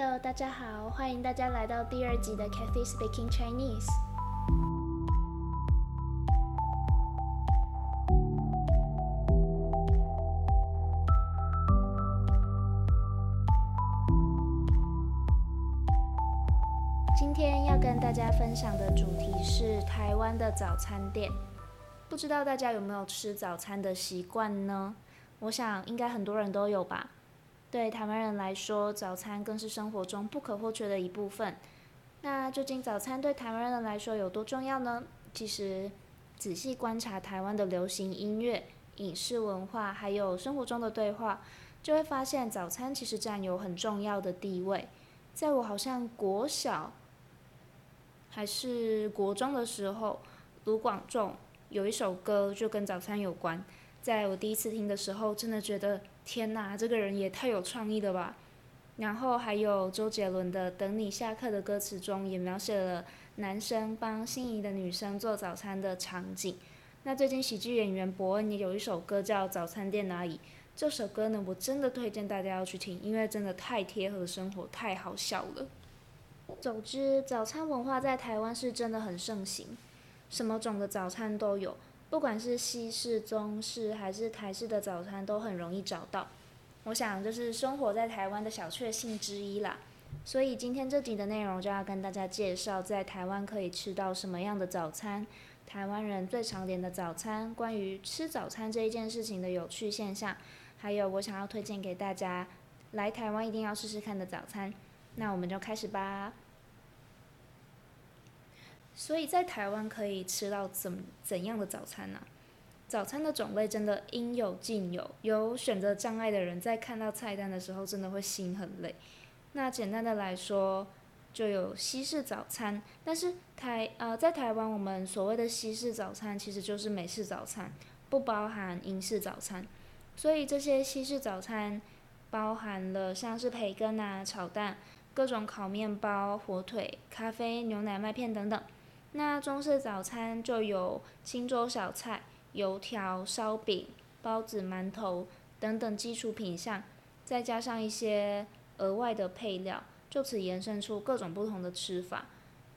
Hello，大家好，欢迎大家来到第二集的 Cathy Speaking Chinese。今天要跟大家分享的主题是台湾的早餐店。不知道大家有没有吃早餐的习惯呢？我想应该很多人都有吧。对台湾人来说，早餐更是生活中不可或缺的一部分。那究竟早餐对台湾人来说有多重要呢？其实，仔细观察台湾的流行音乐、影视文化，还有生活中的对话，就会发现早餐其实占有很重要的地位。在我好像国小还是国中的时候，卢广仲有一首歌就跟早餐有关。在我第一次听的时候，真的觉得天哪，这个人也太有创意了吧！然后还有周杰伦的《等你下课》的歌词中，也描写了男生帮心仪的女生做早餐的场景。那最近喜剧演员伯恩也有一首歌叫《早餐店阿姨》，这首歌呢，我真的推荐大家要去听，因为真的太贴合生活，太好笑了。总之，早餐文化在台湾是真的很盛行，什么种的早餐都有。不管是西式、中式还是台式的早餐，都很容易找到。我想，这是生活在台湾的小确幸之一啦。所以今天这集的内容就要跟大家介绍，在台湾可以吃到什么样的早餐，台湾人最常点的早餐，关于吃早餐这一件事情的有趣现象，还有我想要推荐给大家来台湾一定要试试看的早餐。那我们就开始吧。所以在台湾可以吃到怎怎样的早餐呢？早餐的种类真的应有尽有，有选择障碍的人在看到菜单的时候真的会心很累。那简单的来说，就有西式早餐，但是台呃在台湾我们所谓的西式早餐其实就是美式早餐，不包含英式早餐。所以这些西式早餐包含了像是培根啊、炒蛋、各种烤面包、火腿、咖啡、牛奶麦片等等。那中式早餐就有清粥小菜、油条、烧饼、包子、馒头等等基础品项，再加上一些额外的配料，就此延伸出各种不同的吃法。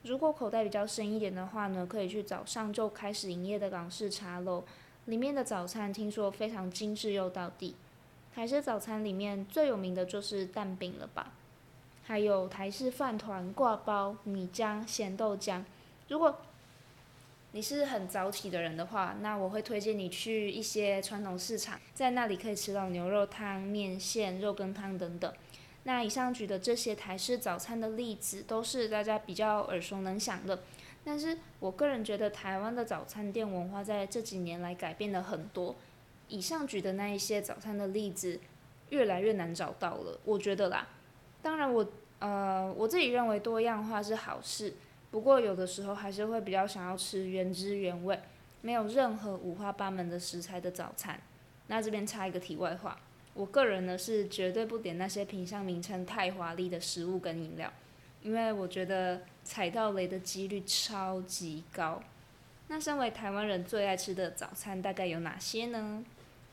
如果口袋比较深一点的话呢，可以去早上就开始营业的港式茶楼，里面的早餐听说非常精致又到地。台式早餐里面最有名的就是蛋饼了吧？还有台式饭团、挂包、米浆、咸豆浆。如果你是很早起的人的话，那我会推荐你去一些传统市场，在那里可以吃到牛肉汤、面线、肉羹汤等等。那以上举的这些台式早餐的例子，都是大家比较耳熟能详的。但是我个人觉得，台湾的早餐店文化在这几年来改变了很多。以上举的那一些早餐的例子，越来越难找到了，我觉得啦。当然，我呃我自己认为多样化是好事。不过有的时候还是会比较想要吃原汁原味，没有任何五花八门的食材的早餐。那这边插一个题外话，我个人呢是绝对不点那些品相名称太华丽的食物跟饮料，因为我觉得踩到雷的几率超级高。那身为台湾人最爱吃的早餐大概有哪些呢？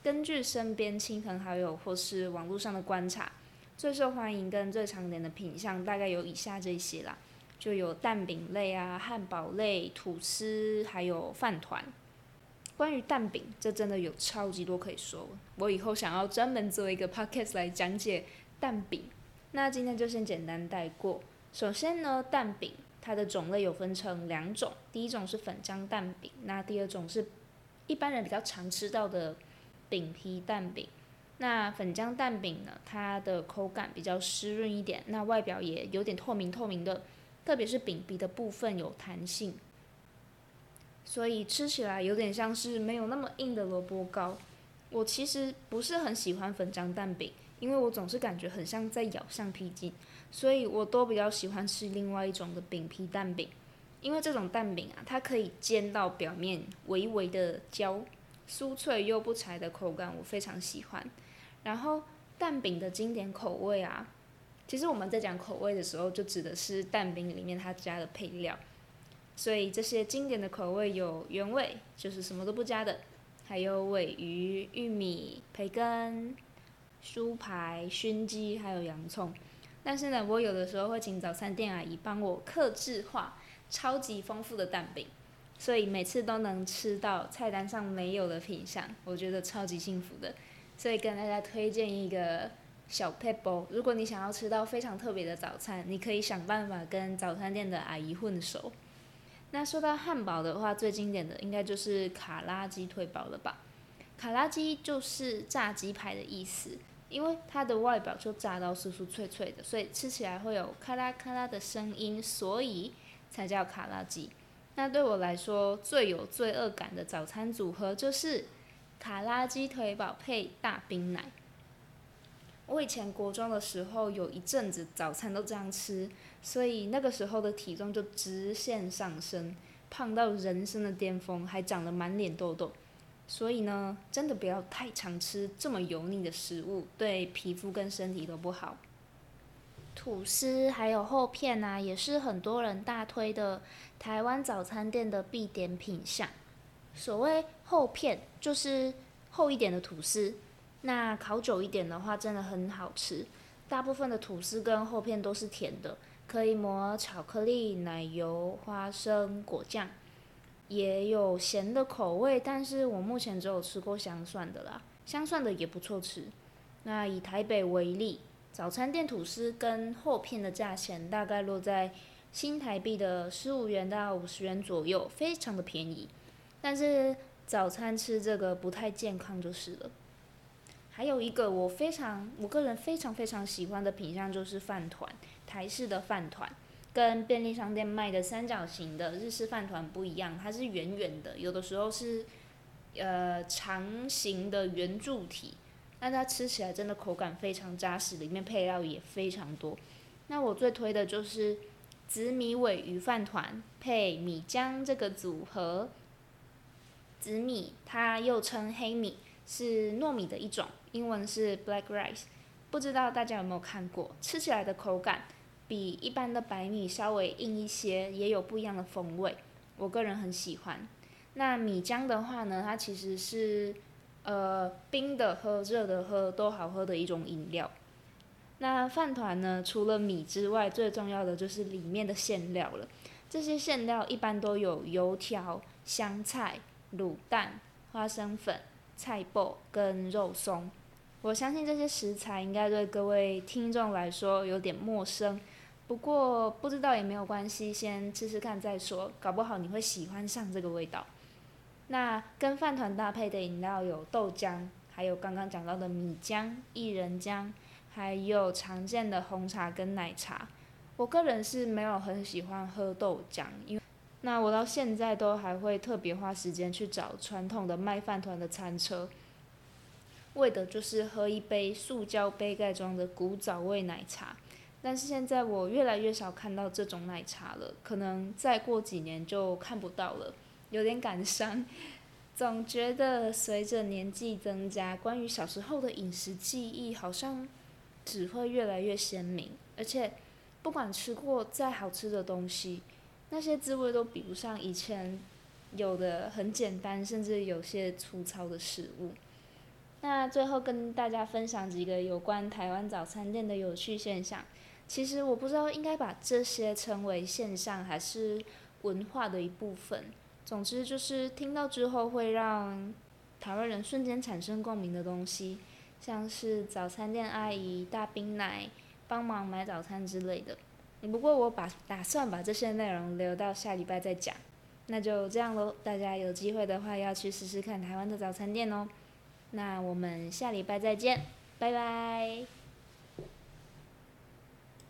根据身边亲朋好友或是网络上的观察，最受欢迎跟最常点的品相大概有以下这些啦。就有蛋饼类啊、汉堡类、吐司，还有饭团。关于蛋饼，这真的有超级多可以说。我以后想要专门做一个 podcast 来讲解蛋饼。那今天就先简单带过。首先呢，蛋饼它的种类有分成两种，第一种是粉浆蛋饼，那第二种是一般人比较常吃到的饼皮蛋饼。那粉浆蛋饼呢，它的口感比较湿润一点，那外表也有点透明透明的。特别是饼皮的部分有弹性，所以吃起来有点像是没有那么硬的萝卜糕。我其实不是很喜欢粉浆蛋饼，因为我总是感觉很像在咬橡皮筋，所以我都比较喜欢吃另外一种的饼皮蛋饼。因为这种蛋饼啊，它可以煎到表面微微的焦，酥脆又不柴的口感我非常喜欢。然后蛋饼的经典口味啊。其实我们在讲口味的时候，就指的是蛋饼里面它加的配料。所以这些经典的口味有原味，就是什么都不加的；还有尾鱼、玉米、培根、酥排、熏鸡，还有洋葱。但是呢，我有的时候会请早餐店阿姨帮我克制化超级丰富的蛋饼，所以每次都能吃到菜单上没有的品相，我觉得超级幸福的。所以跟大家推荐一个小 pebble，如果你想要吃到非常特别的早餐，你可以想办法跟早餐店的阿姨混熟。那说到汉堡的话，最经典的应该就是卡拉鸡腿堡了吧？卡拉鸡就是炸鸡排的意思，因为它的外表就炸到酥酥脆脆的，所以吃起来会有咔啦咔啦的声音，所以才叫卡拉鸡。那对我来说，最有罪恶感的早餐组合就是。卡拉鸡腿堡配大冰奶。我以前国中的时候有一阵子早餐都这样吃，所以那个时候的体重就直线上升，胖到人生的巅峰，还长了满脸痘痘。所以呢，真的不要太常吃这么油腻的食物，对皮肤跟身体都不好。吐司还有厚片啊，也是很多人大推的台湾早餐店的必点品项。所谓厚片，就是厚一点的吐司。那烤久一点的话，真的很好吃。大部分的吐司跟厚片都是甜的，可以抹巧克力、奶油、花生、果酱，也有咸的口味。但是我目前只有吃过香蒜的啦，香蒜的也不错吃。那以台北为例，早餐店吐司跟厚片的价钱大概落在新台币的十五元到五十元左右，非常的便宜。但是早餐吃这个不太健康就是了。还有一个我非常我个人非常非常喜欢的品相就是饭团，台式的饭团，跟便利商店卖的三角形的日式饭团不一样，它是圆圆的，有的时候是呃长形的圆柱体，那它吃起来真的口感非常扎实，里面配料也非常多。那我最推的就是紫米尾鱼饭团配米浆这个组合。紫米，它又称黑米，是糯米的一种，英文是 black rice。不知道大家有没有看过？吃起来的口感比一般的白米稍微硬一些，也有不一样的风味。我个人很喜欢。那米浆的话呢，它其实是呃冰的喝、热的喝都好喝的一种饮料。那饭团呢，除了米之外，最重要的就是里面的馅料了。这些馅料一般都有油条、香菜。卤蛋、花生粉、菜脯跟肉松，我相信这些食材应该对各位听众来说有点陌生，不过不知道也没有关系，先吃吃看再说，搞不好你会喜欢上这个味道。那跟饭团搭配的饮料有豆浆，还有刚刚讲到的米浆、薏仁浆，还有常见的红茶跟奶茶。我个人是没有很喜欢喝豆浆，因为。那我到现在都还会特别花时间去找传统的卖饭团的餐车，为的就是喝一杯塑胶杯盖装的古早味奶茶。但是现在我越来越少看到这种奶茶了，可能再过几年就看不到了，有点感伤。总觉得随着年纪增加，关于小时候的饮食记忆好像只会越来越鲜明，而且不管吃过再好吃的东西。那些滋味都比不上以前有的很简单，甚至有些粗糙的食物。那最后跟大家分享几个有关台湾早餐店的有趣现象。其实我不知道应该把这些称为现象还是文化的一部分。总之就是听到之后会让台湾人瞬间产生共鸣的东西，像是早餐店阿姨大冰奶帮忙买早餐之类的。不过我把打算把这些内容留到下礼拜再讲，那就这样喽。大家有机会的话要去试试看台湾的早餐店哦。那我们下礼拜再见，拜拜。